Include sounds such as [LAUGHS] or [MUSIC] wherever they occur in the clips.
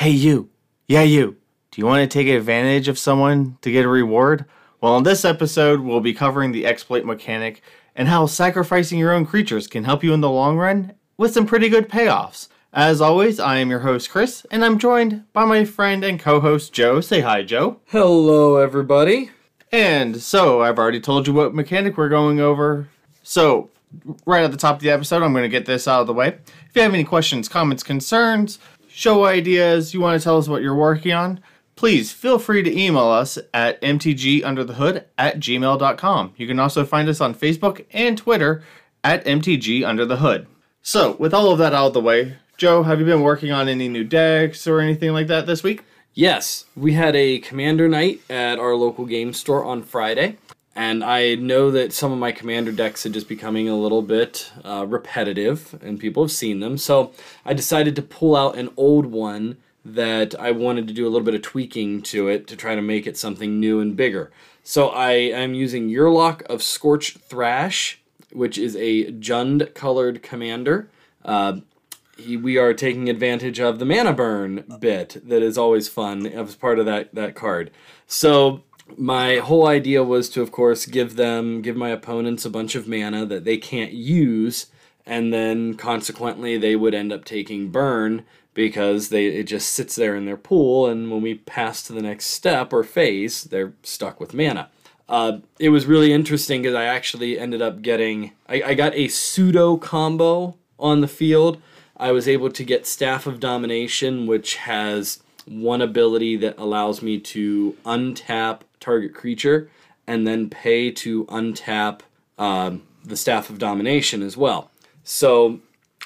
Hey, you. Yeah, you. Do you want to take advantage of someone to get a reward? Well, in this episode, we'll be covering the exploit mechanic and how sacrificing your own creatures can help you in the long run with some pretty good payoffs. As always, I am your host, Chris, and I'm joined by my friend and co host, Joe. Say hi, Joe. Hello, everybody. And so, I've already told you what mechanic we're going over. So, right at the top of the episode, I'm going to get this out of the way. If you have any questions, comments, concerns, show ideas, you want to tell us what you're working on, please feel free to email us at mtgunderthehood at gmail.com. You can also find us on Facebook and Twitter at mtgunderthehood. So, with all of that out of the way, Joe, have you been working on any new decks or anything like that this week? Yes, we had a commander night at our local game store on Friday, and I know that some of my commander decks are just becoming a little bit uh, repetitive, and people have seen them. So I decided to pull out an old one that I wanted to do a little bit of tweaking to it to try to make it something new and bigger. So I am using Yurlok of Scorch Thrash, which is a Jund colored commander. Uh, he, we are taking advantage of the mana burn bit that is always fun as part of that, that card. So my whole idea was to of course give them give my opponents a bunch of mana that they can't use and then consequently they would end up taking burn because they it just sits there in their pool and when we pass to the next step or phase they're stuck with mana. Uh, it was really interesting because i actually ended up getting I, I got a pseudo combo on the field. I was able to get Staff of Domination, which has one ability that allows me to untap target creature and then pay to untap um, the Staff of Domination as well. So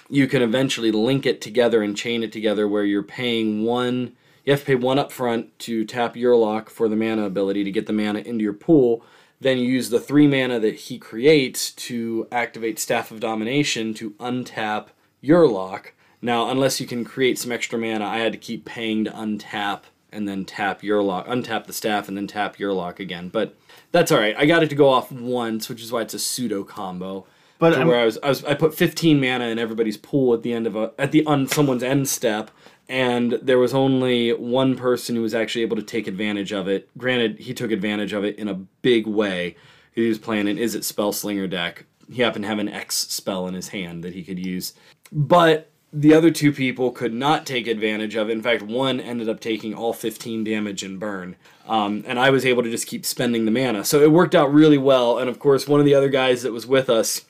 you can eventually link it together and chain it together where you're paying one. You have to pay one up front to tap Yurlok for the mana ability to get the mana into your pool. Then you use the three mana that he creates to activate Staff of Domination to untap Yurlok. Now, unless you can create some extra mana, I had to keep paying to untap and then tap Yurlok, untap the staff and then tap Yurlok again. But that's all right. I got it to go off once, which is why it's a pseudo combo. But where I was, I was, I put 15 mana in everybody's pool at the end of a, at the on someone's end step, and there was only one person who was actually able to take advantage of it. Granted, he took advantage of it in a big way. He was playing an Izzet Spell Slinger deck. He happened to have an X spell in his hand that he could use, but the other two people could not take advantage of. In fact, one ended up taking all 15 damage and burn. Um, and I was able to just keep spending the mana. So it worked out really well. And of course, one of the other guys that was with us,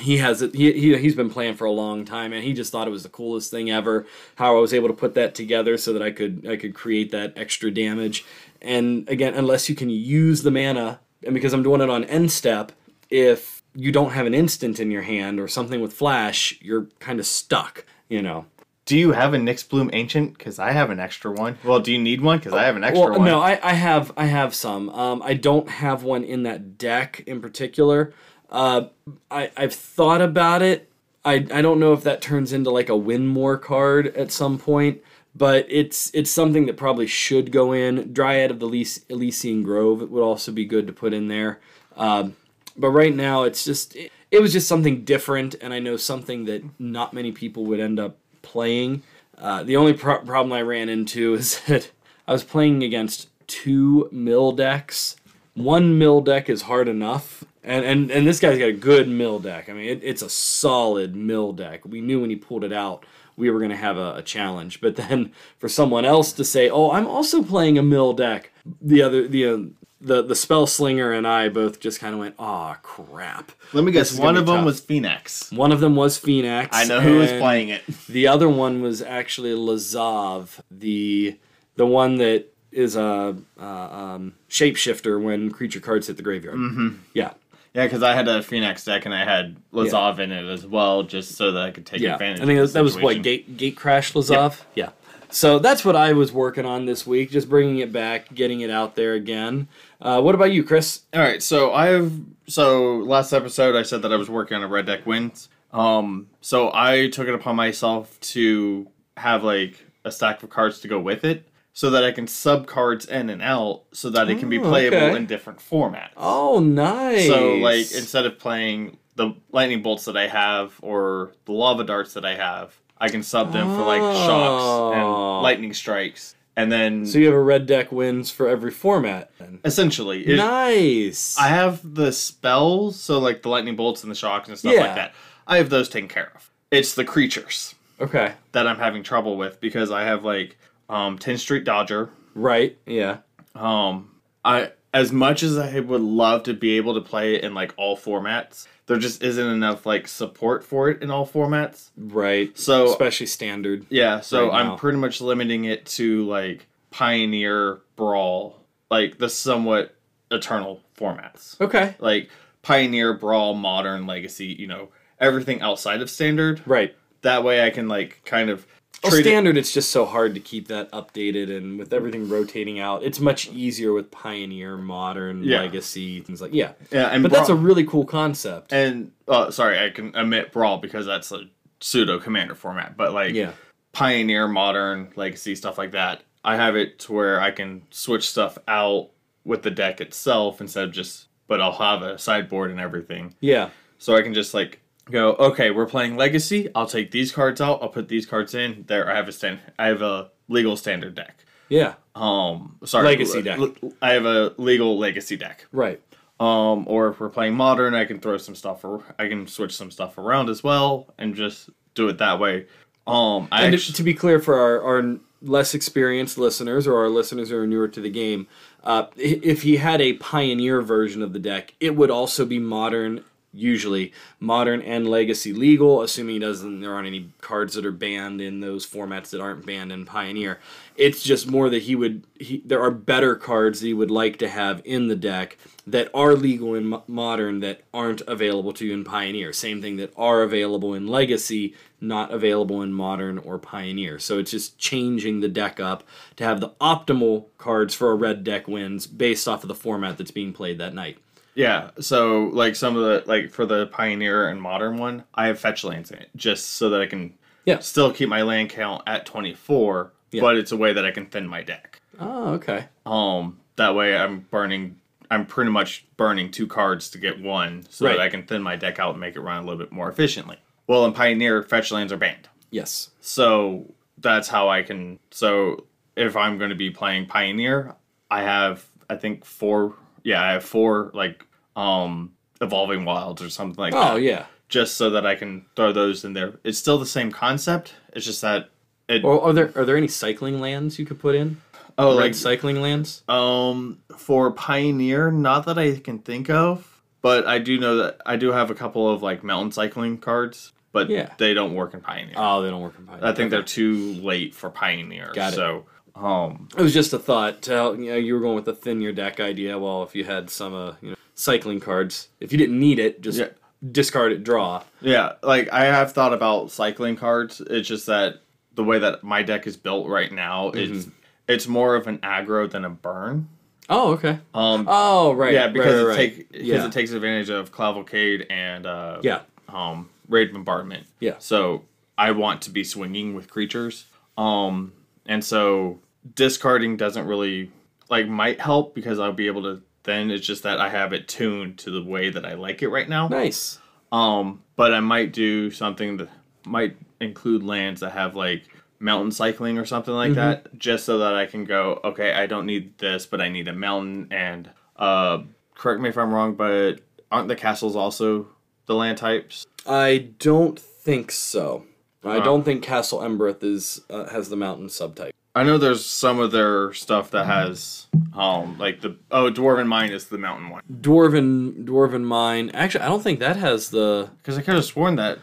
he has it. He, he he's been playing for a long time, and he just thought it was the coolest thing ever. How I was able to put that together so that I could I could create that extra damage. And again, unless you can use the mana, and because I'm doing it on end step, if you don't have an instant in your hand or something with flash, you're kind of stuck you know. Do you have a Nyxbloom Ancient? Because I have an extra one. Well, do you need one? Because I have an extra well, one. No, I, I have I have some. Um, I don't have one in that deck in particular. Uh, I I've thought about it. I I don't know if that turns into like a win more card at some point, but it's it's something that probably should go in. Dryad of the Elysian Grove would also be good to put in there. Um, but right now, it's just. It, it was just something different, and I know something that not many people would end up playing. Uh, the only pro- problem I ran into [LAUGHS] is that I was playing against two mill decks. One mill deck is hard enough, and and, and this guy's got a good mill deck. I mean, it, it's a solid mill deck. We knew when he pulled it out we were going to have a, a, challenge. But then for someone else to say, "Oh, I'm also playing a mill deck," the other the uh, the the spell slinger and I both just kind of went, "Oh crap." Let me guess. One of them was Phoenix. One of them was Phoenix. I know who was playing it. [LAUGHS] The other one was actually Lazav, the the one that is a, a um, shapeshifter when creature cards hit the graveyard. Mm-hmm. Yeah. Yeah, because I had a Phoenix deck and I had Lazav yeah. in it as well, just so that I could take yeah. advantage. I think that, that was what Gate Gate Crash Lazav. Yeah. yeah. So that's what I was working on this week, just bringing it back, getting it out there again. Uh, what about you, Chris? All right, so I've so last episode I said that I was working on a red deck wins. Um, so I took it upon myself to have like a stack of cards to go with it, so that I can sub cards in and out, so that it can be playable okay. in different formats. Oh, nice! So like instead of playing the lightning bolts that I have or the lava darts that I have, I can sub them for like shocks Oh. and lightning strikes, and then So you have a red deck wins for every format. Then. essentially, it, nice. I have the spells, so like the lightning bolts and the shocks and stuff Yeah. like that. I have those taken care of. It's the creatures okay. that I'm having trouble with because I have like um 10 Street Dodger. Right. Yeah. Um I as much as I would love to be able to play it in like all formats, there just isn't enough like support for it in all formats. Right. So Especially standard. yeah, so right I'm now. pretty much limiting it to like Pioneer Brawl, like the somewhat eternal formats. Okay. Like Pioneer Brawl, Modern, Legacy, you know, everything outside of standard. Right. That way I can like kind of Well, treat it- standard, it's just so hard to keep that updated, and with everything rotating out, it's much easier with Pioneer, Modern, Yeah. Legacy, things like yeah. Yeah, and But that's a really cool concept. and uh, sorry, I can omit Brawl because that's a pseudo commander format. But like Yeah. Pioneer, Modern, Legacy, stuff like that, I have it to where I can switch stuff out with the deck itself instead of just. But I'll have a sideboard and everything, Yeah. so I can just like go. Okay, we're playing Legacy. I'll take these cards out. I'll put these cards in. There, I have a stand. I have a legal standard deck. Yeah. Um, sorry, Legacy deck. I have a legal legacy deck. Right. Um, or if we're playing modern, I can throw some stuff. Or I can switch some stuff around as well, and just do it that way. Um, I And actu- to be clear for our, our less experienced listeners or our listeners who are newer to the game, uh, if he had a pioneer version of the deck, it would also be modern. Usually, modern and legacy legal, assuming he doesn't. There aren't any cards that are banned in those formats that aren't banned in Pioneer. It's just more that he would. He, there are better cards that he would like to have in the deck that are legal in mo- modern that aren't available to you in Pioneer. Same thing that are available in Legacy, not available in Modern or Pioneer. So it's just changing the deck up to have the optimal cards for a red deck wins based off of the format that's being played that night. Yeah. So like some of the like for the pioneer and modern one, I have fetch lands in it just so that I can Yeah. still keep my land count at twenty four, Yeah. but it's a way that I can thin my deck. Oh, okay. Um, that way I'm burning. I'm pretty much burning two cards to get one, so Right. that I can thin my deck out and make it run a little bit more efficiently. Well, in Pioneer, fetch lands are banned. Yes. So that's how I can. So if I'm going to be playing Pioneer, I have I think four. Yeah, I have four like um evolving wilds or something like that. Oh, yeah. Just so that I can throw those in there. It's still the same concept. It's just that it. Or are there are there any cycling lands you could put in? oh, Red like cycling lands? um for Pioneer, not that I can think of, but I do know that I do have a couple of like mountain cycling cards, but Yeah. they don't work in Pioneer. Oh, they don't work in Pioneer. I think Okay. they're too late for Pioneer. Got it. So, um, It was just a thought. To help, you know, you were going with the thin your deck idea. Well, if you had some, uh, you know, cycling cards, if you didn't need it, just Yeah. discard it, draw. yeah, like I have thought about cycling cards. It's just that the way that my deck is built right now is Mm-hmm. it's more of an aggro than a burn. Oh, okay. Um, Oh, right. yeah, because right, it take right. because yeah. it takes advantage of cavalcade and uh, yeah. um, raid bombardment. Yeah. So I want to be swinging with creatures. Um, and so discarding doesn't really like might help because I'll be able to. Then it's just that I have it tuned to the way that I like it right now. Nice. Um, but I might do something that might include lands that have like mountain cycling or something like Mm-hmm. that, just so that I can go. Okay, I don't need this, but I need a mountain. And uh, correct me if I'm wrong, but aren't the castles also the land types? I don't think so. I don't think Castle Embereth is uh, has the mountain subtype. I know there's some of their stuff that has um like the oh dwarven mine is the mountain one Dwarven Dwarven Mine. Actually, I don't think that has the. because I could have sworn that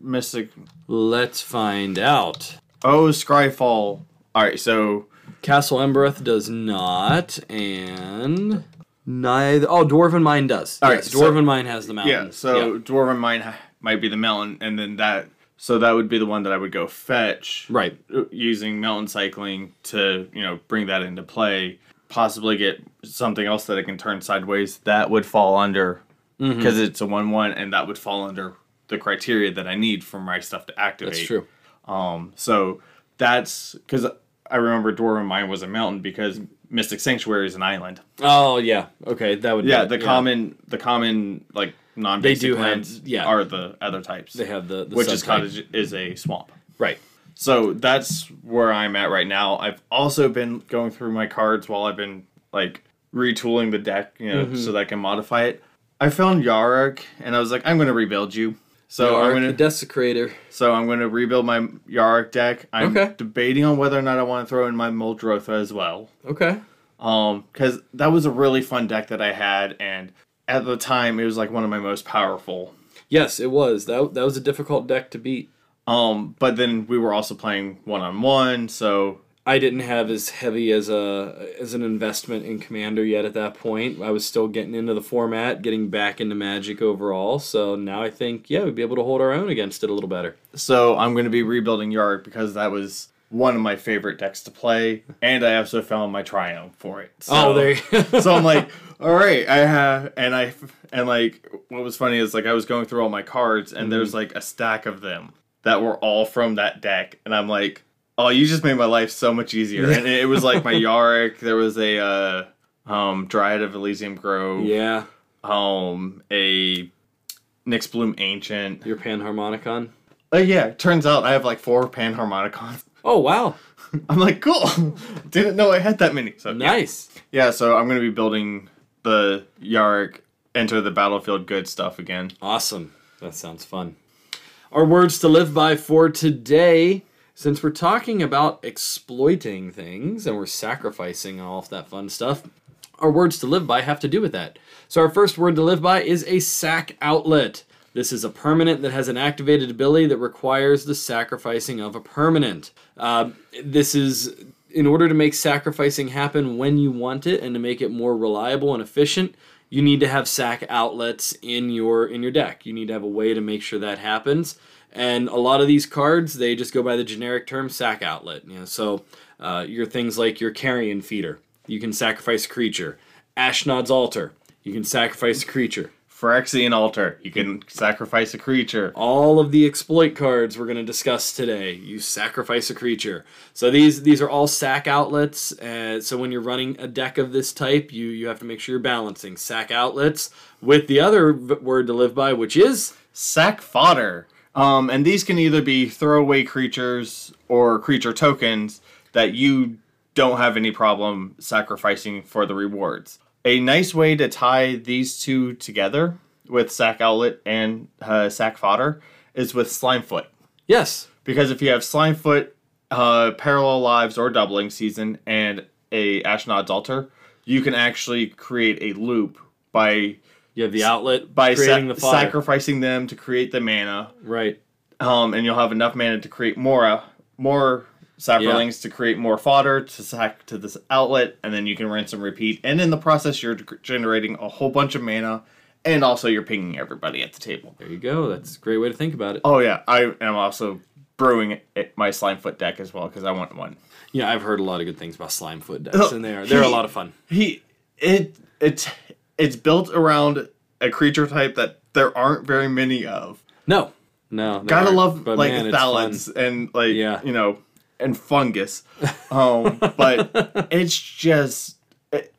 mystic Let's find out. oh Scryfall. All right, so Castle Embereth does not, and neither. Oh, Dwarven Mine does. All right, yes, so- Dwarven Mine has the mountain. yeah, so dwarven mine might be the mountain, and then that so that would be the one that I would go fetch right. using mountain cycling to you know bring that into play. Possibly get something else that I can turn sideways that would fall under Mm-hmm. because it's a one one, and that would fall under the criteria that I need for my stuff to activate. That's true. Um, so that's because I remember Dwarven Mine was a mountain because Mystic Sanctuary is an island. Oh yeah. Okay, that would. Yeah, the common, the common like non-basic do have- yeah. are the other types. They have the, the which is cottage is a swamp. Right. So that's where I'm at right now. I've also been going through my cards while I've been like retooling the deck, you know, so that I can modify it. I found Yarok and I was like, I'm going to rebuild you. So I'm Arc going the to Desecrator. so I'm going to rebuild my Yarok deck. I'm Okay. debating on whether or not I want to throw in my Muldrotha as well. Okay. Um, because that was a really fun deck that I had, and at the time it was like one of my most powerful. Yes, it was. That that was a difficult deck to beat. Um, but then we were also playing one on one, so I didn't have as heavy as a as an investment in Commander yet at that point. I was still getting into the format, getting back into Magic overall. So now I think yeah, we'd be able to hold our own against it a little better. so I'm going to be rebuilding Yarok because that was one of my favorite decks to play, and I also found my Triumph for it. So, oh, there. You so I'm like, all right, I have, and I, and like, what was funny is like I was going through all my cards, and there's like a stack of them that were all from that deck, and I'm like, oh, you just made my life so much easier. and it was like my [LAUGHS] Yarok, there was a uh, um, Dryad of Elysian Grove, yeah, um, a Nyxbloom Ancient. your Panharmonicon. Oh yeah, turns out I have like four Panharmonicons. Oh wow, [LAUGHS] I'm like, cool. [LAUGHS] Didn't know I had that many. So nice. Yeah, so I'm gonna be building the Yarok enter the battlefield good stuff again. Awesome. That sounds fun. Our words to live by for today, since we're talking about exploiting things and we're sacrificing all of that fun stuff, our words to live by have to do with that. So our first word to live by is a sack outlet. This is a permanent that has an activated ability that requires the sacrificing of a permanent. Uh, this is in order to make sacrificing happen when you want it and to make it more reliable and efficient you need to have sac outlets in your in your deck. You need to have a way to make sure that happens. And a lot of these cards they just go by the generic term sac outlet you know so uh, your things like your carrion feeder you can sacrifice a creature. Ashnod's altar you can sacrifice a creature Phyrexian Altar, you can sacrifice a creature. all of the exploit cards we're going to discuss today you sacrifice a creature so these these are all sack outlets uh, so when you're running a deck of this type you you have to make sure you're balancing sack outlets with the other word to live by which is Sack Fodder. Um, and these can either be throwaway creatures or creature tokens that you don't have any problem sacrificing for the rewards. A nice way to tie these two together with Sack Outlet and uh, Sack Fodder is with Slimefoot. yes. Because if you have Slimefoot, uh, Parallel Lives, or Doubling Season, and a Ashnod's Altar, you can actually create a loop by you have the outlet by sa- the sacrificing them to create the mana, right. Um, and you'll have enough mana to create more uh, more saprolings to create more fodder to sack to this outlet, and then you can rinse and repeat. And in the process, you're generating a whole bunch of mana, and also you're pinging everybody at the table. there you go that's a great way to think about it Oh yeah, I am also brewing it, my Slimefoot deck as well because I want one. yeah i've heard a lot of good things about slimefoot decks oh, and they're they're a lot of fun He it it's it's built around a creature type that there aren't very many of. no no Gotta aren't, love but like man, and like Yeah. you know and fungus. Um, but it's just it,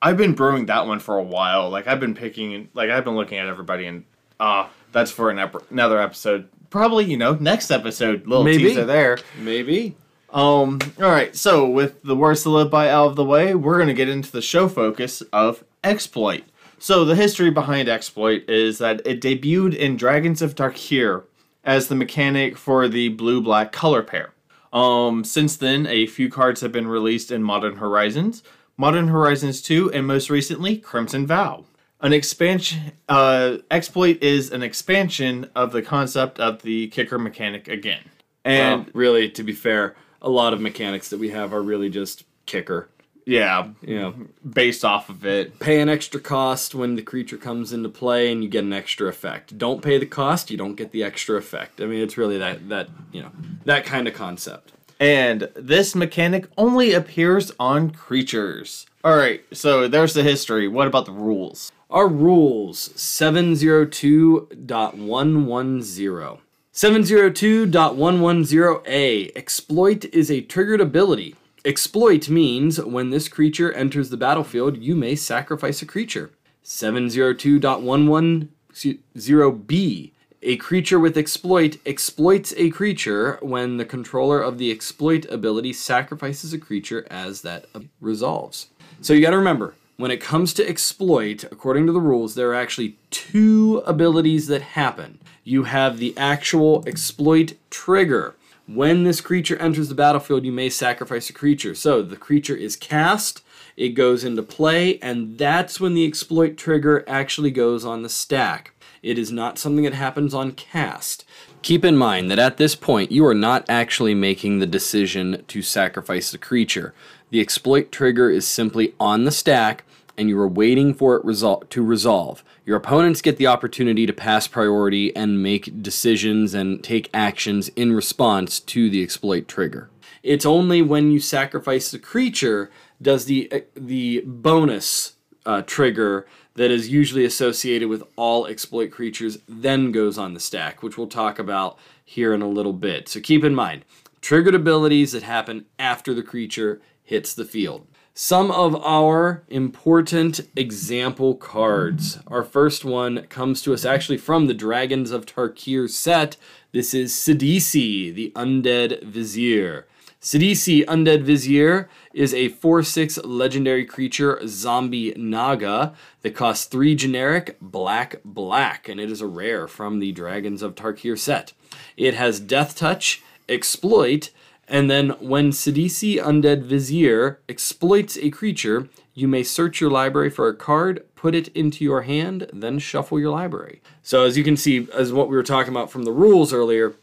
I've been brewing that one for a while. Like I've been picking like I've been looking at everybody and ah that's for an ep- another episode. Probably you know next episode. Little Maybe. teaser there. maybe Um, all right, so with the words to live by out of the way, we're going to get into the show focus of exploit. So the history behind exploit is that it debuted in Dragons of Tarkir as the mechanic for the blue-black color pair. Um, since then, a few cards have been released in Modern Horizons, Modern Horizons 2, and most recently, Crimson Vow. An expansion, uh, exploit is an expansion of the concept of the kicker mechanic again. And well, really to be fair a lot of mechanics that we have are really just kicker yeah, you know based off of it. pay an extra cost when the creature comes into play and you get an extra effect. Don't pay the cost you don't get the extra effect. I mean it's really that that you know that kind of concept. And this mechanic only appears on creatures. All right, so there's the history. What about the rules? our rules. 702.110 702.110a exploit is a triggered ability exploit means when this creature enters the battlefield you may sacrifice a creature 702.110b A creature with exploit exploits a creature when the controller of the exploit ability sacrifices a creature as that resolves. So you got to remember, when it comes to exploit, according to the rules, there are actually two abilities that happen. You have the actual exploit trigger. When this creature enters the battlefield, you may sacrifice a creature. So the creature is cast, it goes into play, and that's when the exploit trigger actually goes on the stack. It is not something that happens on cast. Keep in mind that at this point, you are not actually making the decision to sacrifice the creature. The exploit trigger is simply on the stack, and you are waiting for it resol- to resolve. Your opponents get the opportunity to pass priority and make decisions and take actions in response to the exploit trigger. It's only when you sacrifice the creature does the uh, the bonus uh, trigger that is usually associated with all exploit creatures then goes on the stack, which we'll talk about here in a little bit. So keep in mind, triggered abilities that happen after the creature hits the field. Some of our important example cards. Our first one comes to us actually from the Dragons of Tarkir set. This is Sidisi, the Undead Vizier. Sidisi Undead Vizier is a 4 6 legendary creature zombie Naga that costs 3 generic black black, and it is a rare from the Dragons of Tarkir set. It has Death Touch, Exploit, and then when Sidisi Undead Vizier exploits a creature, you may search your library for a card, put it into your hand, then shuffle your library. So as you can see, as what we were talking about from the rules earlier,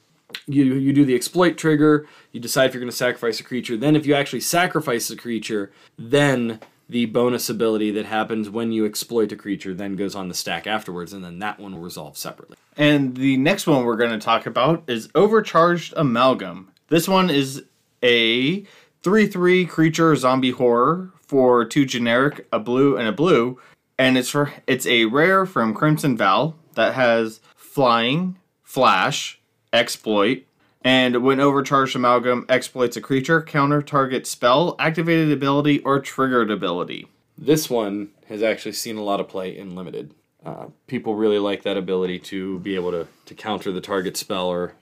you you do the exploit trigger, you decide if you're going to sacrifice a creature. Then if you actually sacrifice a creature, then the bonus ability that happens when you exploit a creature then goes on the stack afterwards, and then that one will resolve separately. And the next one we're going to talk about is Overcharged Amalgam. This one is a 3 3 creature zombie horror for two generic, a blue and a blue. And it's for it's a rare from Crimson Vow that has flying, flash, exploit, and when overcharged amalgam exploits a creature, counter target spell, activated ability, or triggered ability. This one has actually seen a lot of play in limited. Uh, people really like that ability to be able to, to counter the target spell or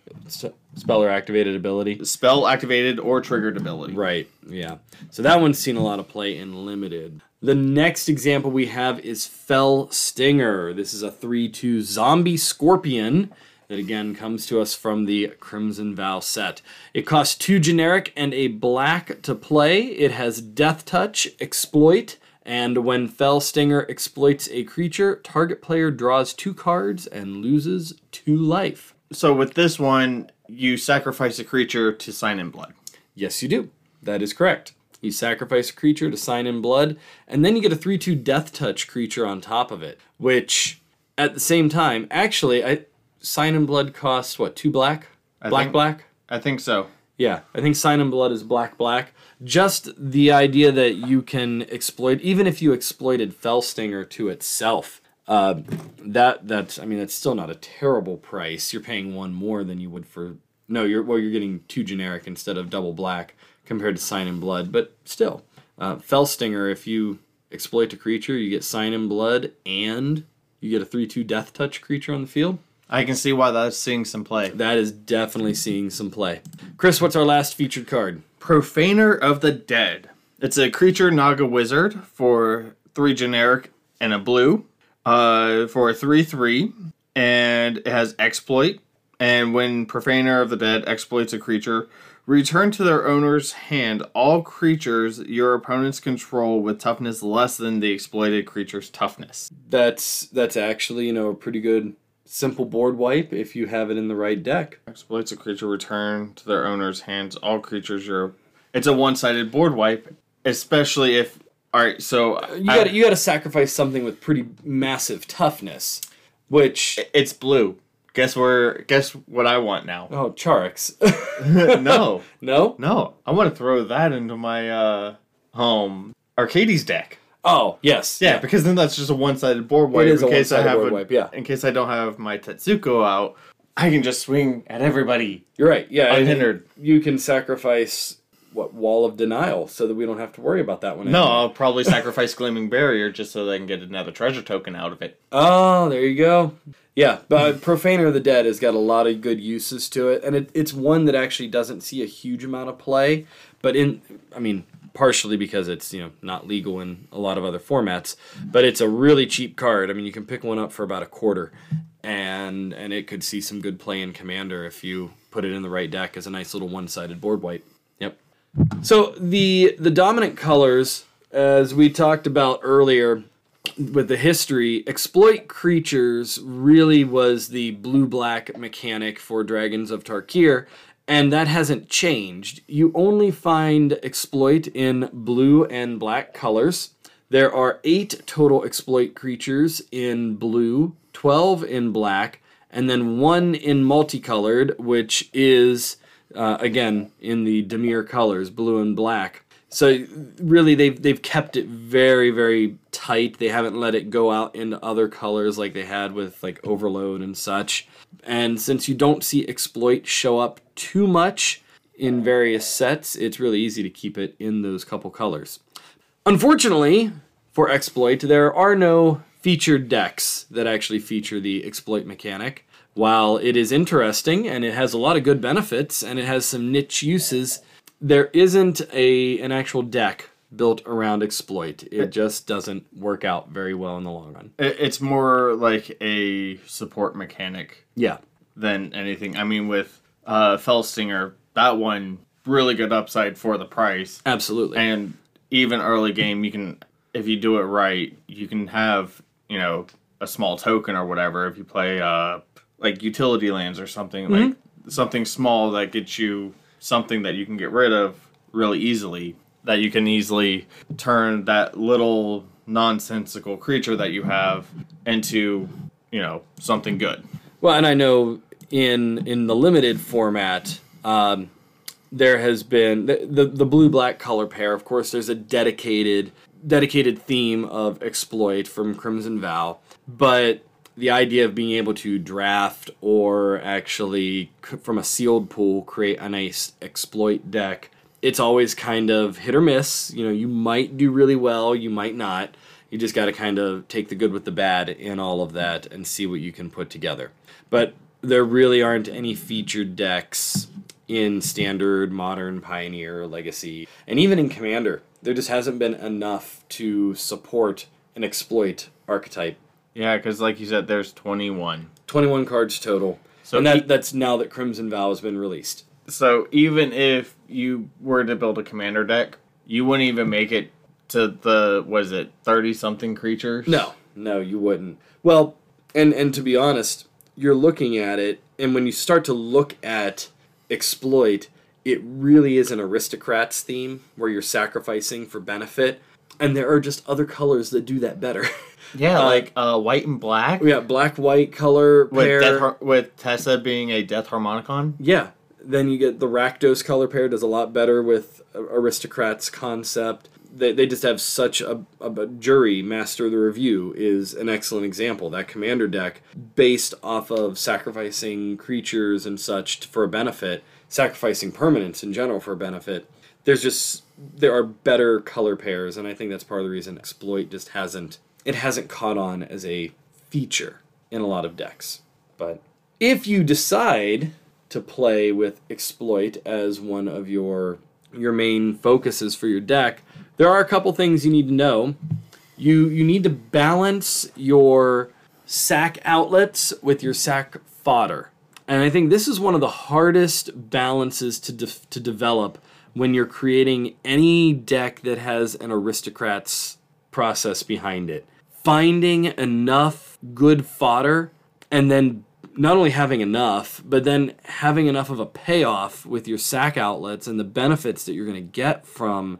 spell or activated ability. Spell activated or triggered ability. Right, yeah. So that one's seen a lot of play in limited. The next example we have is Fell Stinger. This is a 3 2 zombie scorpion that again comes to us from the Crimson Vow set. It costs two generic and a black to play. It has Death Touch, Exploit, and when Fell Stinger exploits a creature, target player draws two cards and loses two life. So with this one, you sacrifice a creature to sign in blood. Yes, you do. That is correct. You sacrifice a creature to sign in blood, and then you get a 3 2 Death Touch creature on top of it, which at the same time, actually, I Sign in Blood costs what? Two black? I black think, black? I think so. Yeah, I think Sign in Blood is black black. Just the idea that you can exploit, even if you exploited Fellstinger to itself, uh, that that's I mean that's still not a terrible price. You're paying one more than you would for no, you're well you're getting two generic instead of double black compared to Sign in Blood, but still, uh, Fellstinger if you exploit a creature, you get Sign in Blood and you get a three two Death Touch creature on the field. I can see why that's seeing some play. That is definitely seeing some play. Chris, what's our last featured card? Profaner of the Dead. It's a creature Naga wizard for three generic and a blue. Uh, for a three three, and it has exploit. And when Profaner of the Dead exploits a creature, return to their owner's hand all creatures your opponents control with toughness less than the exploited creature's toughness. That's that's actually you know a pretty good simple board wipe if you have it in the right deck. Exploits a creature return to their owner's hands all creatures you're. It's a one-sided board wipe, especially if. All right, so you got you got to sacrifice something with pretty massive toughness, which it's blue. Guess where? Guess what I want now? Oh, Charix. [LAUGHS] [LAUGHS] no, no, no. I want to throw that into my uh, home Arcades deck. Oh yes, yeah, because then that's just a one-sided board wipe. It is in a case I have board a, wipe. Yeah, in case I don't have my Tetsuko out, I can just swing at everybody. You're right. Yeah, unhindered. You can sacrifice what wall of denial so that we don't have to worry about that one. No, anymore. I'll probably [LAUGHS] sacrifice Gleaming Barrier just so they can get another treasure token out of it. Oh, there you go. Yeah, but hmm. Profaner of the Dead has got a lot of good uses to it, and it, it's one that actually doesn't see a huge amount of play. But in, I mean, partially because it's you know not legal in a lot of other formats, but it's a really cheap card. I mean, you can pick one up for about a quarter, and and it could see some good play in Commander if you put it in the right deck as a nice little one-sided board wipe. Yep. So the the dominant colors, as we talked about earlier, with the history, exploit creatures really was the blue black mechanic for Dragons of Tarkir, and that hasn't changed. You only find exploit in blue and black colors. There are eight total exploit creatures in blue, 12 in black, and then one in multicolored, which is, uh, again, in the Dimir colors, blue and black. So really, they've they've kept it very very tight. They haven't let it go out into other colors like they had with like Overload and such. And since you don't see exploit show up too much in various sets, it's really easy to keep it in those couple colors. Unfortunately, for exploit, there are no featured decks that actually feature the exploit mechanic. While it is interesting and it has a lot of good benefits and it has some niche uses, there isn't a an actual deck built around exploit. It just doesn't work out very well in the long run. It's more like a support mechanic Yeah. than anything. I mean, with uh, Felstinger, that one really good upside for the price, Absolutely. and even early game, you can if you do it right, you can have you know a small token or whatever if you play uh like utility lands or something like something small that gets you something that you can get rid of really easily that you can easily turn that little nonsensical creature that you have into you know something good Well, and I know in in the limited format, um, there has been the, the the blue black color pair. Of course, there's a dedicated dedicated theme of exploit from Crimson Vow, but the idea of being able to draft or actually from a sealed pool create a nice exploit deck it's always kind of hit or miss. You know you might do really well you might not. You just got to kind of take the good with the bad in all of that and see what you can put together. But there really aren't any featured decks in standard modern pioneer legacy and even in commander. There just hasn't been enough to support an exploit archetype yeah because like you said there's 21 21 cards total. So and that, e- that's now that Crimson Vow has been released. So even if you were to build a commander deck, you wouldn't even make it to the was it thirty something creatures? No, no, you wouldn't. Well, and and to be honest, you're looking at it, and when you start to look at exploit, it really is an aristocrats theme where you're sacrificing for benefit, and there are just other colors that do that better. [LAUGHS] Yeah, Uh, like uh, white and black. got black white color With pair. death Har- with Teysa being a Death Harmonicon. Yeah. Then you get the Rakdos color pair does a lot better with aristocrats concept. They, they just have such a, a, a Juri Master of the Revue is an excellent example. That commander deck based off of sacrificing creatures and such for a benefit, sacrificing permanents in general for a benefit. There's just there are better color pairs, and I think that's part of the reason exploit just hasn't it hasn't caught on as a feature in a lot of decks. But if you decide to play with exploit as one of your your main focuses for your deck, there are a couple things you need to know. You you need to balance your sack outlets with your sack fodder. And I think this is one of the hardest balances to de- to develop when you're creating any deck that has an aristocrats process behind it. Finding enough good fodder and then not only having enough, but then having enough of a payoff with your sack outlets and the benefits that you're going to get from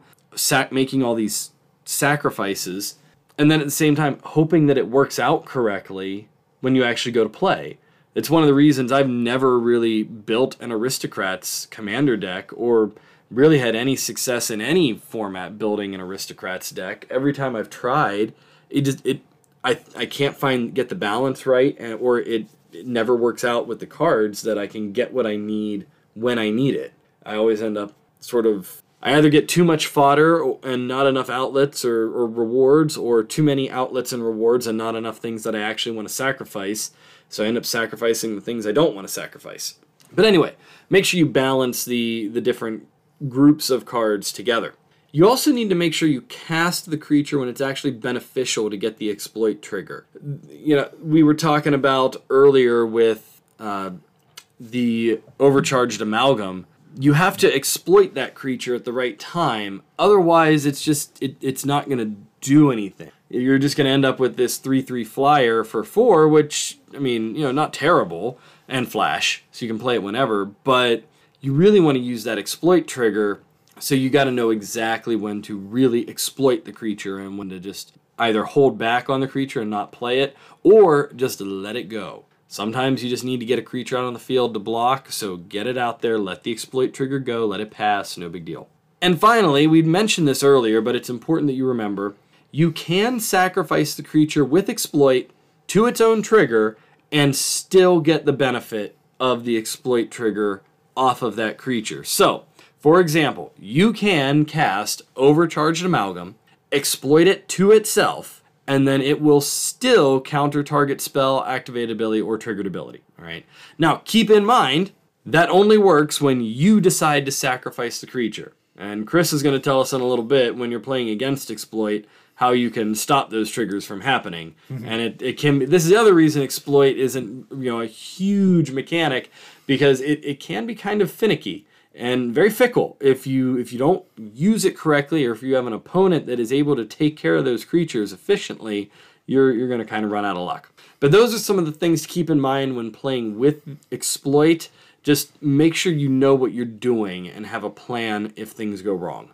making all these sacrifices, and then at the same time hoping that it works out correctly when you actually go to play. It's one of the reasons I've never really built an aristocrats commander deck or really had any success in any format building an aristocrats deck. Every time I've tried, it just it I I can't find get the balance right and or it, it never works out with the cards that I can get what I need when I need it. I always end up sort of I either get too much fodder and not enough outlets or, or rewards, or too many outlets and rewards and not enough things that I actually want to sacrifice. So I end up sacrificing the things I don't want to sacrifice. But anyway, make sure you balance the, the different groups of cards together. You also need to make sure you cast the creature when it's actually beneficial to get the exploit trigger. You know, we were talking about earlier with uh, the overcharged amalgam you have to exploit that creature at the right time. Otherwise, it's just it, it's not going to do anything. You're just going to end up with this three three flyer for four, which I mean, you know, not terrible, and flash, so you can play it whenever. But you really want to use that exploit trigger, so you got to know exactly when to really exploit the creature and when to just either hold back on the creature and not play it, or just let it go. Sometimes you just need to get a creature out on the field to block, so get it out there, let the exploit trigger go, let it pass, no big deal. And finally, we'd mentioned this earlier, but it's important that you remember you can sacrifice the creature with exploit to its own trigger and still get the benefit of the exploit trigger off of that creature. So, for example, you can cast Overcharged Amalgam, exploit it to itself, and then it will still counter target spell, activate ability, or triggered ability. All right. Now, keep in mind that only works when you decide to sacrifice the creature. And Chris is going to tell us in a little bit when you're playing against exploit how you can stop those triggers from happening. Mm-hmm. And it, it can this is the other reason exploit isn't you know a huge mechanic because it, it can be kind of finicky and very fickle if you if you don't use it correctly or if you have an opponent that is able to take care of those creatures efficiently you're you're going to kind of run out of luck. But those are some of the things to keep in mind when playing with exploit. Just make sure you know what you're doing and have a plan if things go wrong.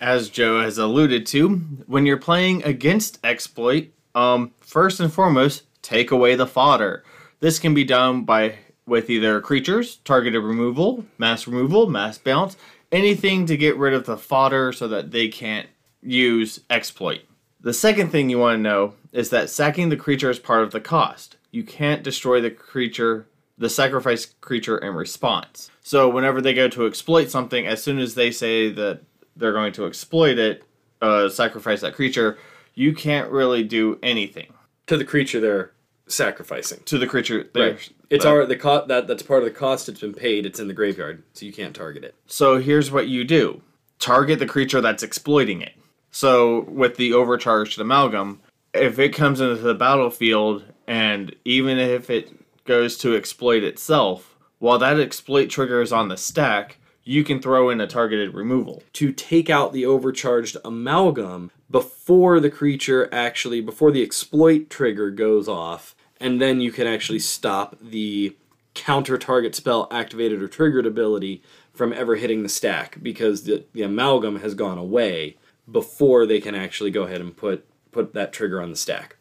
As joe has alluded to when you're playing against exploit um, first and foremost take away the fodder. This can be done by with either creatures, targeted removal, mass removal, mass bounce, anything to get rid of the fodder so that they can't use exploit. The second thing you want to know is that sacking the creature is part of the cost. You can't destroy the creature, the sacrifice creature in response. So whenever they go to exploit something, as soon as they say that they're going to exploit it, uh, sacrifice that creature, you can't really do anything to the creature they're sacrificing to the creature. Right. It's uh, our the co- that that's part of the cost. It's been paid. It's in the graveyard, so you can't target it. So here's what you do: target the creature that's exploiting it. So with the overcharged amalgam, if it comes into the battlefield, and even if it goes to exploit itself, while that exploit trigger is on the stack, you can throw in a targeted removal to take out the overcharged amalgam before the creature actually before the exploit trigger goes off and then you can actually stop the counter target spell activated or triggered ability from ever hitting the stack because the, the amalgam has gone away before they can actually go ahead and put put that trigger on the stack.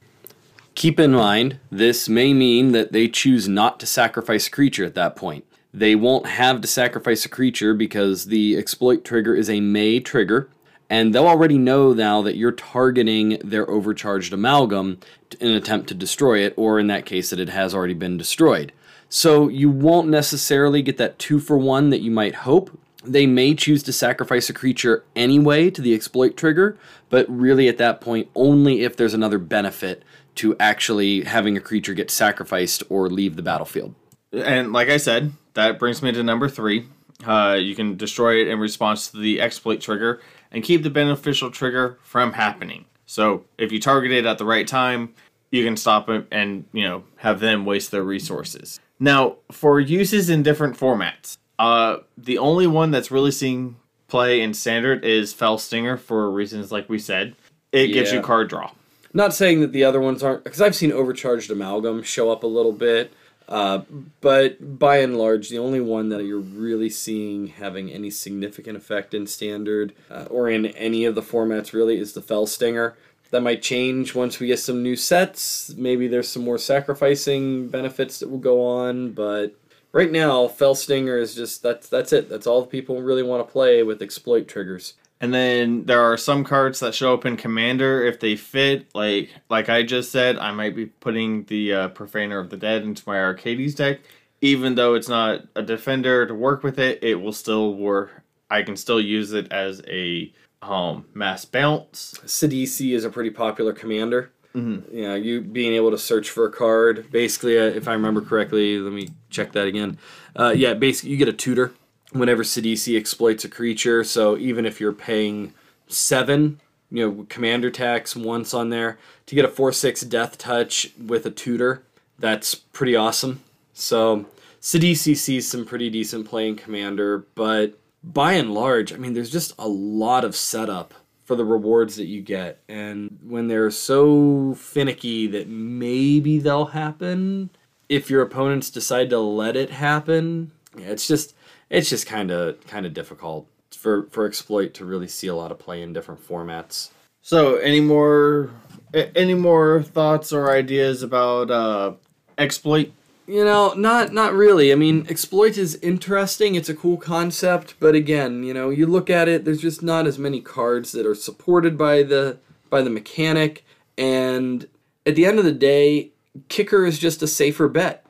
Keep in mind, this may mean that they choose not to sacrifice creature at that point. They won't have to sacrifice a creature because the exploit trigger is a May trigger, and they'll already know now that you're targeting their overcharged amalgam in an attempt to destroy it, or in that case, that it has already been destroyed. So you won't necessarily get that two for one that you might hope. They may choose to sacrifice a creature anyway to the exploit trigger, but really at that point, only if there's another benefit to actually having a creature get sacrificed or leave the battlefield. And like I said, that brings me to number three. Uh, you can destroy it in response to the exploit trigger and keep the beneficial trigger from happening. So if you target it at the right time, you can stop it and you know have them waste their resources. Now for uses in different formats, uh, the only one that's really seeing play in standard is Fell Stinger for reasons like we said. It yeah. gives you card draw. Not saying that the other ones aren't, because I've seen Overcharged Amalgam show up a little bit. Uh, but by and large, the only one that you're really seeing having any significant effect in standard uh, or in any of the formats really is the Fell Stinger. That might change once we get some new sets. Maybe there's some more sacrificing benefits that will go on, but right now, Fell Stinger is just that's that's it. That's all people really want to play with exploit triggers. And then there are some cards that show up in Commander if they fit. Like like I just said, I might be putting the uh, Profaner of the Dead into my Arcades deck. Even though it's not a defender to work with it, it will still work I can still use it as a um, mass bounce. Sidisi is a pretty popular commander. Mm-hmm. Yeah, you being able to search for a card. Basically, uh, if I remember correctly, let me check that again. Uh, yeah, basically, you get a tutor whenever Sidisi exploits a creature. So even if you're paying seven, you know, commander tax once on there to get a four six death touch with a tutor, that's pretty awesome. So Sidisi sees some pretty decent playing commander, but by and large, I mean, there's just a lot of setup for the rewards that you get. And when they're so finicky that maybe they'll happen, if your opponents decide to let it happen, it's just it's just kind of kind of difficult for for exploit to really see a lot of play in different formats. So, any more any more thoughts or ideas about uh, exploit? You know, not not really. I mean, exploit is interesting. It's a cool concept, but again, you know, you look at it. There's just not as many cards that are supported by the by the mechanic, and at the end of the day, kicker is just a safer bet.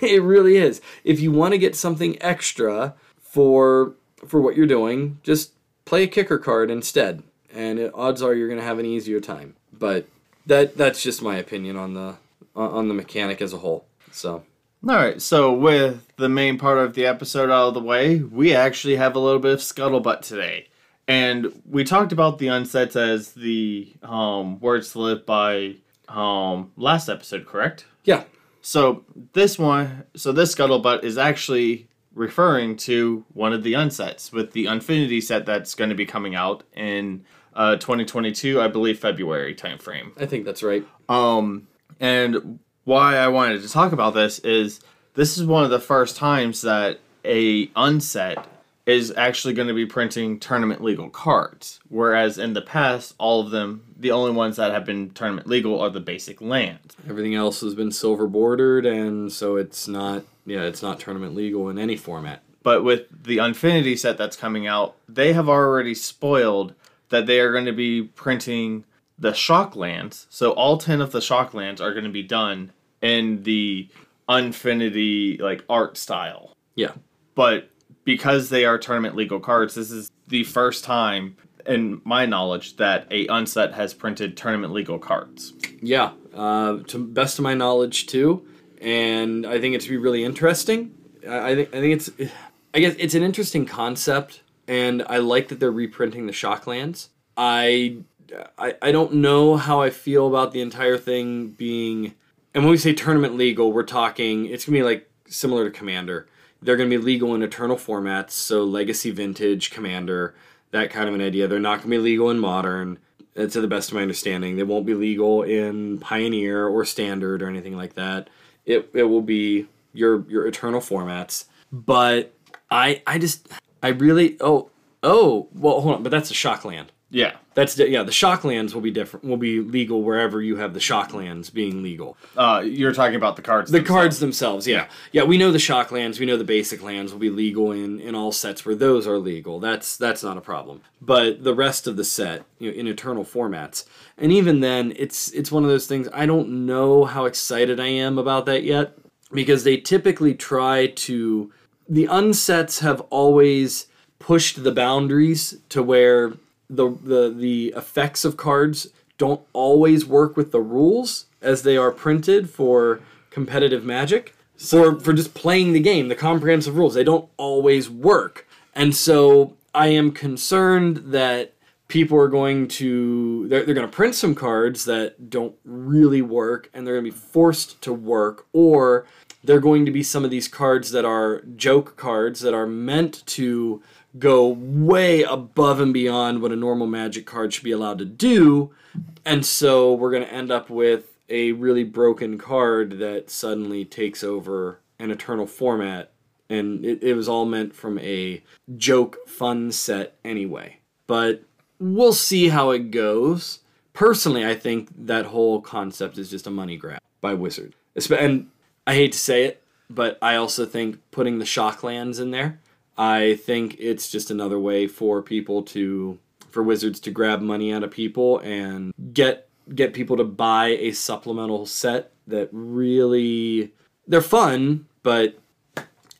[LAUGHS] it really is. If you want to get something extra for for what you're doing, just play a kicker card instead, and it, odds are you're going to have an easier time. But that that's just my opinion on the on the mechanic as a whole. So. All right, so with the main part of the episode out of the way, we actually have a little bit of scuttlebutt today. And we talked about the unsets as the um, words to live by um, last episode, correct? Yeah. So this one, so this scuttlebutt is actually referring to one of the unsets with the Unfinity set that's going to be coming out in uh, 2022, I believe February timeframe. I think that's right. Um, and why I wanted to talk about this is this is one of the first times that a unset is actually going to be printing tournament legal cards, whereas in the past, all of them, the only ones that have been tournament legal are the basic lands. Everything else has been silver bordered, and so it's not, yeah, it's not tournament legal in any format. But with the Unfinity set that's coming out, they have already spoiled that they are going to be printing the shock lands. So all 10 of the shock lands are going to be done in the Unfinity like art style. Yeah. But because they are tournament legal cards, this is the first time in my knowledge that a unset has printed tournament legal cards. Yeah, uh, to best of my knowledge too, and I think it's be really interesting. I, I think I think it's I guess it's an interesting concept, and I like that they're reprinting the Shocklands. I I, I don't know how I feel about the entire thing being and when we say tournament legal, we're talking it's gonna be like similar to Commander. They're gonna be legal in eternal formats, so Legacy, Vintage, Commander, that kind of an idea. They're not gonna be legal in Modern. To the best of my understanding, they won't be legal in Pioneer or Standard or anything like that. It it will be your your eternal formats. But I I just I really oh oh well hold on, but that's a shockland. Yeah. That's yeah. The shocklands will be different. Will be legal wherever you have the shocklands being legal. Uh, you're talking about the cards. The themselves. cards themselves, yeah. yeah, We know the shocklands. We know the basic lands will be legal in in all sets where those are legal. That's that's not a problem. But the rest of the set, you know, in eternal formats, and even then, it's it's one of those things. I don't know how excited I am about that yet because they typically try to. The unsets have always pushed the boundaries to where the the the effects of cards don't always work with the rules as they are printed for competitive magic. For for just playing the game, the comprehensive rules, they don't always work. And so I am concerned that people are going to they're, they're going to print some cards that don't really work and they're going to be forced to work or they're going to be some of these cards that are joke cards that are meant to go way above and beyond what a normal magic card should be allowed to do. And so we're going to end up with a really broken card that suddenly takes over an eternal format. And it, it was all meant from a joke fun set anyway. But we'll see how it goes. Personally, I think that whole concept is just a money grab by Wizard. And I hate to say it, but I also think putting the Shocklands in there I think it's just another way for people to for wizards to grab money out of people and get get people to buy a supplemental set that really they're fun, but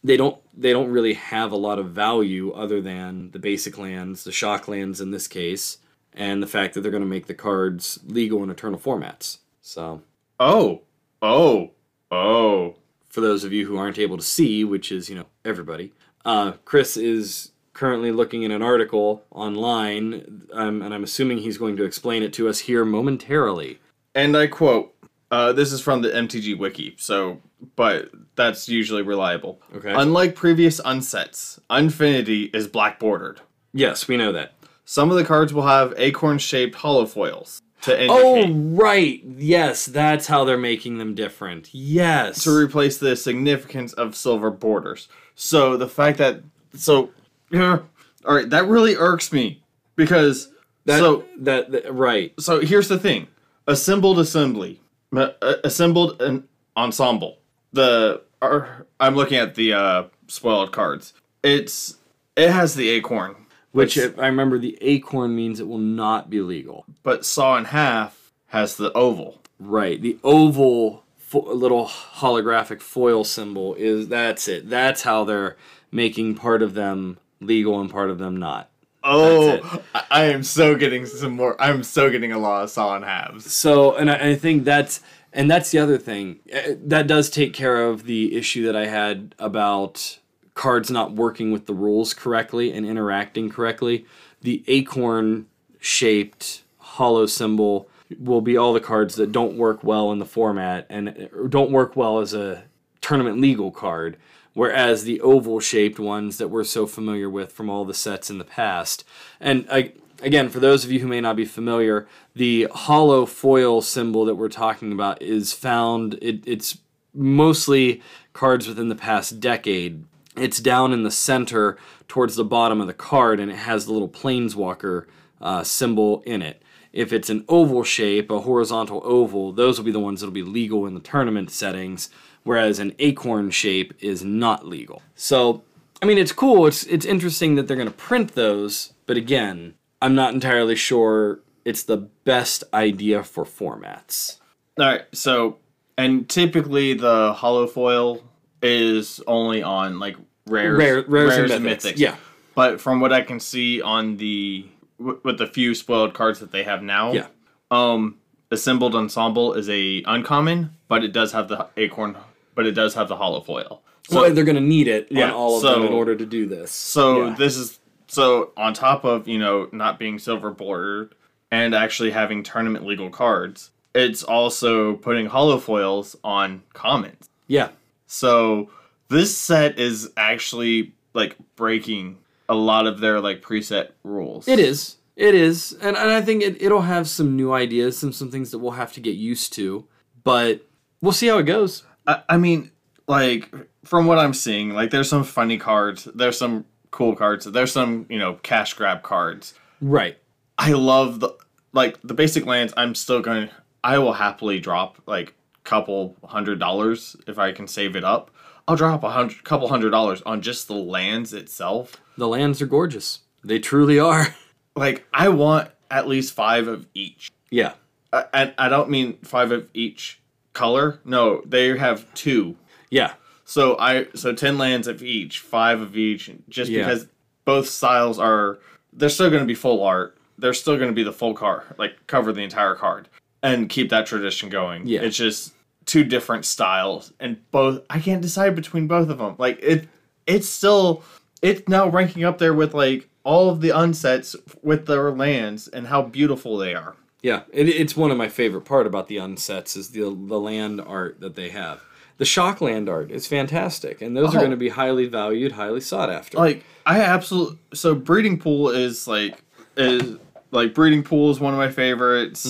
they don't they don't really have a lot of value other than the basic lands, the shock lands in this case, and the fact that they're going to make the cards legal in eternal formats. So, Oh, oh, oh. for those of you who aren't able to see, which is you know everybody, uh, Chris is currently looking at an article online, um, and I'm assuming he's going to explain it to us here momentarily. And I quote, uh, this is from the MTG Wiki, so, but that's usually reliable. Okay. Unlike previous unsets, Unfinity is black bordered. Yes, we know that. Some of the cards will have acorn shaped holofoils to indicate. Oh, right. Yes, that's how they're making them different. Yes. To replace the significance of silver borders. So the fact that. So. Yeah. Alright, that really irks me. Because. that, so. that, that right. So here's the thing assembled assembly, uh, assembled an ensemble. The. I'm looking at the uh, spoiled cards. It's. It has the acorn. Which I remember the acorn means it will not be legal. but saw in half has the oval. Right. The oval fo- little holographic foil symbol is that's it. That's how they're making part of them legal and part of them not. Oh, I, I am so getting some more. I'm so getting a lot of saw in halves. So, and I, I think that's and that's the other thing Uh, that does take care of the issue that I had about cards not working with the rules correctly and interacting correctly. The acorn shaped hollow symbol will be all the cards that don't work well in the format and don't work well as a tournament legal card whereas the oval shaped ones that we're so familiar with from all the sets in the past. And I, again for those of you who may not be familiar the holofoil symbol that we're talking about is found it, it's mostly cards within the past decade. It's down in the center towards the bottom of the card and it has the little planeswalker uh, symbol in it if it's an oval shape, a horizontal oval, those will be the ones that'll be legal in the tournament settings, whereas an acorn shape is not legal. So, I mean, it's cool. It's it's interesting that they're going to print those, but again, I'm not entirely sure it's the best idea for formats. All right, so and typically the holofoil is only on like rares, Rare, rares, and mythics. Yeah, But from what I can see on the w- with the few spoiled cards that they have now, yeah, um, assembled ensemble is a uncommon, but it does have the acorn, but it does have the holofoil. So well, they're going to need it Yeah, on all of them in order to do this. So Yeah. this is so on top of you know not being silver bordered and actually having tournament legal cards, it's also putting holofoils on commons. yeah, So this set is actually like breaking a lot of their like preset rules. It is. It is. And, and I think it, it'll have some new ideas, some, some things that we'll have to get used to. But we'll see how it goes. I, I mean, like from what I'm seeing, like there's some funny cards, there's some cool cards, there's some you know cash grab cards. Right. I love the like the basic lands. I'm still going. I will happily drop like couple hundred dollars if I can save it up. I'll drop a hundred, couple hundred dollars on just the lands itself. The lands are gorgeous. They truly are. [LAUGHS] Like I want at least five of each. yeah. I, and I don't mean five of each color. No, they have two. Yeah. So I so ten lands of each, five of each, just Yeah. because both styles are they're still going to be full art. They're still going to be the full card, like cover the entire card and keep that tradition going. Yeah. it's just two different styles, and both I can't decide between both of them. Like it, it's still it's now ranking up there with like all of the unsets with their lands and how beautiful they are. Yeah. It, it's one of my favorite part about the unsets is the, the land art that they have. The shock land art is fantastic. And those are Oh. going to be highly valued, highly sought after. like I absolutely so breeding pool is like is like breeding pool is one of my favorites.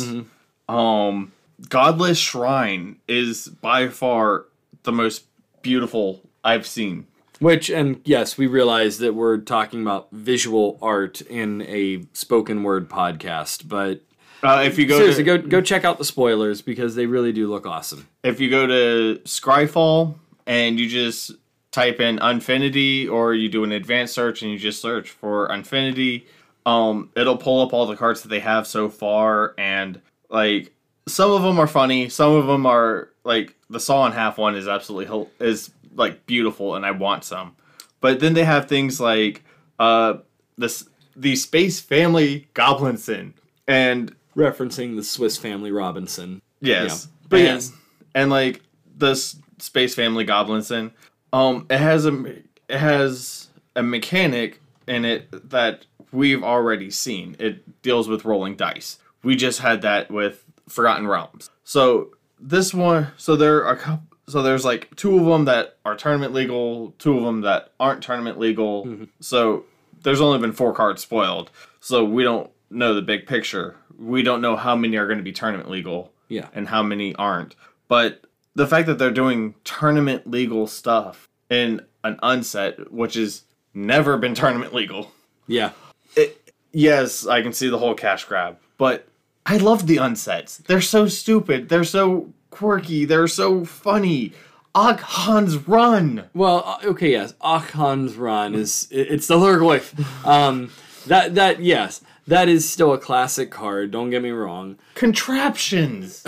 Um, Godless Shrine is by far the most beautiful I've seen. Which, and yes, we realize that we're talking about visual art in a spoken word podcast, but Uh, if you go seriously, to, go go check out the spoilers because they really do look awesome. if you go to Scryfall and you just type in Unfinity or you do an advanced search and you just search for Unfinity, um, it'll pull up all the cards that they have so far and like some of them are funny, some of them are like the saw in half one is absolutely is like beautiful and I want some. But then they have things like uh this the Space Family Goblinson and Referencing the Swiss Family Robinson. yes. Yeah. But and, yes. And like this Space Family Goblinson, um it has a it has a mechanic in it that we've already seen. It deals with rolling dice. We just had that with Forgotten Realms. So this one, so there are a couple. So there's like two of them that are tournament legal, two of them that aren't tournament legal. Mm-hmm. So there's only been four cards spoiled. So we don't know the big picture. We don't know how many are going to be tournament legal Yeah. and how many aren't. But the fact that they're doing tournament legal stuff in an unset, which has never been tournament legal, Yeah. it, yes, I can see the whole cash grab, but I love the unsets. They're so stupid. They're so quirky. They're so funny. Ach! Hans, Run. Well, uh, okay, yes. Ach! Hans, run is it's the Lhurgoyf. Um, that that yes, that is still a classic card. Don't get me wrong. Contraptions.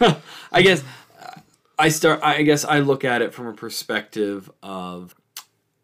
[LAUGHS] I guess I start. I guess I look at it from a perspective of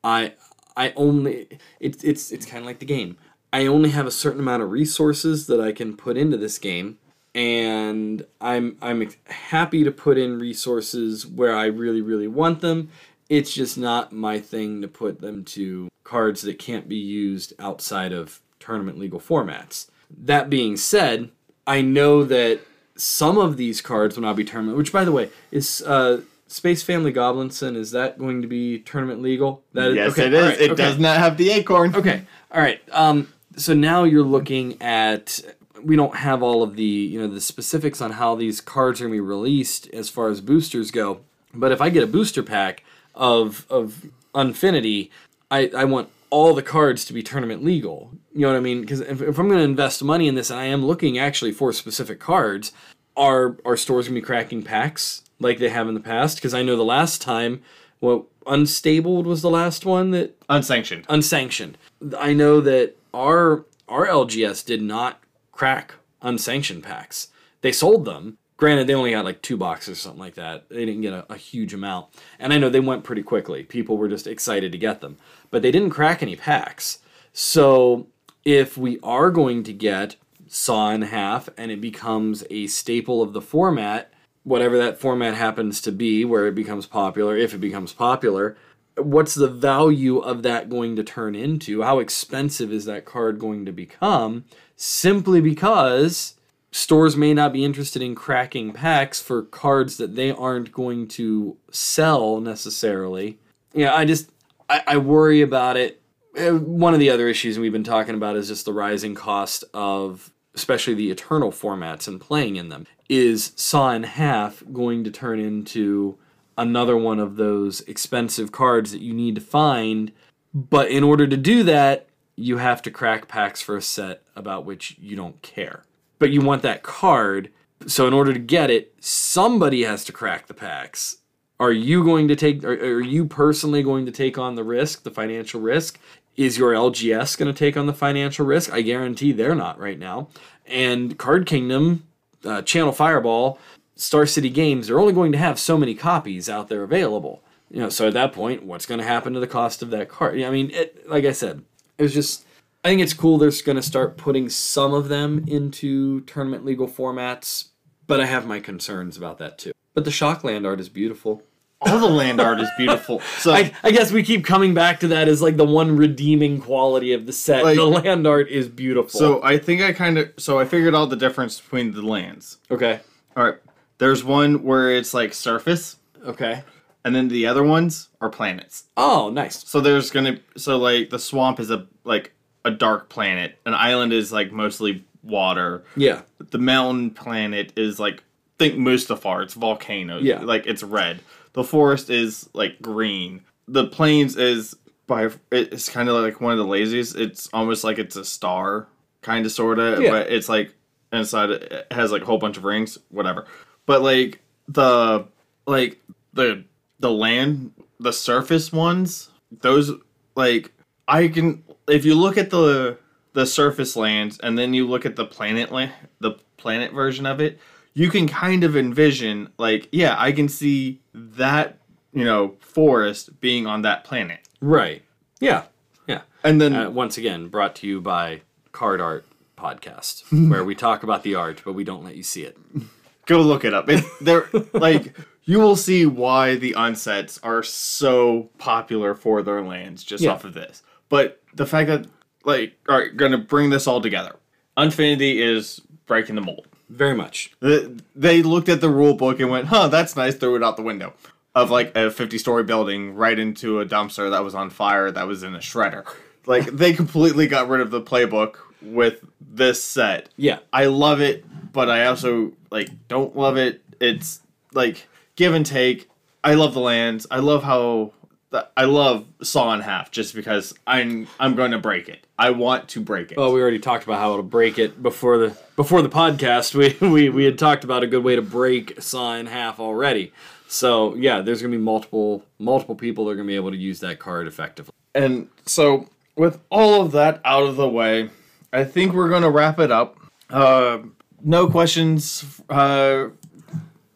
I I only it's it's it's kind of like the game. I only have a certain amount of resources that I can put into this game, and I'm I'm happy to put in resources where I really really want them. It's just not my thing to put them to cards that can't be used outside of tournament legal formats. That being said, I know that some of these cards will not be tournament. Which, by the way, is uh, Space Family Goblinson. Is that going to be tournament legal? That yes, okay, it is. right, it okay. does not have the acorn. Okay. All right. Um, so now you're looking at. We don't have all of the you know the specifics on how these cards are going to be released as far as boosters go. But if I get a booster pack of of Unfinity, I I want all the cards to be tournament legal. You know what I mean? Because if, if I'm going to invest money in this, and I am looking actually for specific cards, are are stores going to be cracking packs like they have in the past? Because I know the last time, what Unstable was the last one that Unsanctioned. unsanctioned. I know that our our LGS did not crack unsanctioned packs. They sold them. Granted, they only got like two boxes or something like that. They didn't get a, a huge amount. And I know they went pretty quickly. People were just excited to get them. But they didn't crack any packs. So if we are going to get Saw in Half and it becomes a staple of the format, whatever that format happens to be, where it becomes popular, if it becomes popular, what's the value of that going to turn into? How expensive is that card going to become? Simply because stores may not be interested in cracking packs for cards that they aren't going to sell necessarily. Yeah, I just I, I worry about it. Uh, One of the other issues we've been talking about is just the rising cost of especially the eternal formats and playing in them. Is Saw in Half going to turn into another one of those expensive cards that you need to find? But in order to do that, you have to crack packs for a set about which you don't care. But you want that card, so in order to get it, somebody has to crack the packs. Are you going to take, are, are you personally going to take on the risk, the financial risk? Is your LGS going to take on the financial risk? I guarantee they're not right now. And Card Kingdom, uh, Channel Fireball, Star City Games, they're only going to have so many copies out there available. You know, so at that point, what's going to happen to the cost of that card? I mean, it, like I said, it was just. I think it's cool. They're going to start putting some of them into tournament legal formats, but I have my concerns about that too. But the shock land art is beautiful. All the land art is beautiful. [LAUGHS] So I, I guess we keep coming back to that as like the one redeeming quality of the set. Like- the land art is beautiful. so I think I kind of so I figured out the difference between the lands. okay, All right. There's one where it's like surface, okay. and then the other ones are planets. Oh, nice. So there's gonna so like the swamp is a like a dark planet. An island is like mostly water. Yeah, The mountain planet is like think Mustafar. It's volcanoes. Yeah. Like it's red. The forest is like green. The plains is by it's kind of like one of the laziest. It's almost like it's a star, kind of sorta, Yeah. but it's like inside it it has like a whole bunch of rings, whatever. But like the like the the land, the surface ones, those like I can if you look at the the surface lands and then you look at the planet land, the planet version of it, you can kind of envision like yeah, I can see that you know, forest being on that planet. Right. Yeah. Yeah. And then Uh, once again, brought to you by Card Art Podcast, where we talk about the art, but we don't let you see it. Go look it up. It, they're like you will see why the unsets are so popular for their lands just Yeah. off of this. But the fact that like are going to bring this all together. Unfinity is breaking the mold. Very much. The- They looked at the rule book and went, "Huh, that's nice." Threw it out the window of like a fifty-story building right into a dumpster that was on fire that was in a shredder. Like they completely got rid of the playbook with this set. Yeah. I love it, but I also like don't love it. It's like give and take. I love the lands. I love how I love Saw in Half just because I'm I'm going to break it. I want to break it. Well, we already talked about how to break it before the before the podcast. [LAUGHS] We we, we had talked about a good way to break Saw in half already. So yeah, there's gonna be multiple multiple people that are gonna be able to use that card effectively. And so, with all of that out of the way, I think we're going to wrap it up. Uh, no questions uh,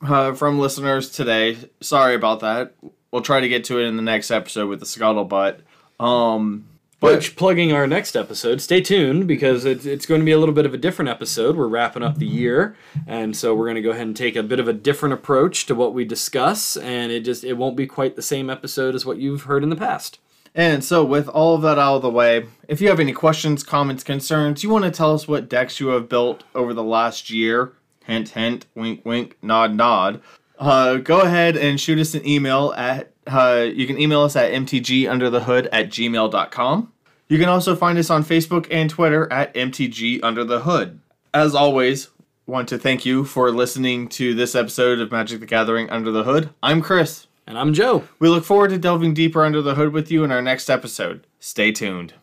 uh, from listeners today. Sorry about that. We'll try to get to it in the next episode with the scuttlebutt. Um, but Which plugging our next episode, stay tuned because it's, it's going to be a little bit of a different episode. We're wrapping up the year, and so we're going to go ahead and take a bit of a different approach to what we discuss, and it just it won't be quite the same episode as what you've heard in the past. And so, with all of that out of the way, if you have any questions, comments, concerns, you want to tell us what decks you have built over the last year, hint, hint, wink, wink, nod, nod, uh, go ahead and shoot us an email at, uh, you can email us at mtgunderthehood at gmail.com. You can also find us on Facebook and Twitter at mtgunderthehood. As always, want to thank you for listening to this episode of Magic the Gathering Under the Hood. I'm Chris. And I'm Joe. We look forward to delving deeper under the hood with you in our next episode. Stay tuned.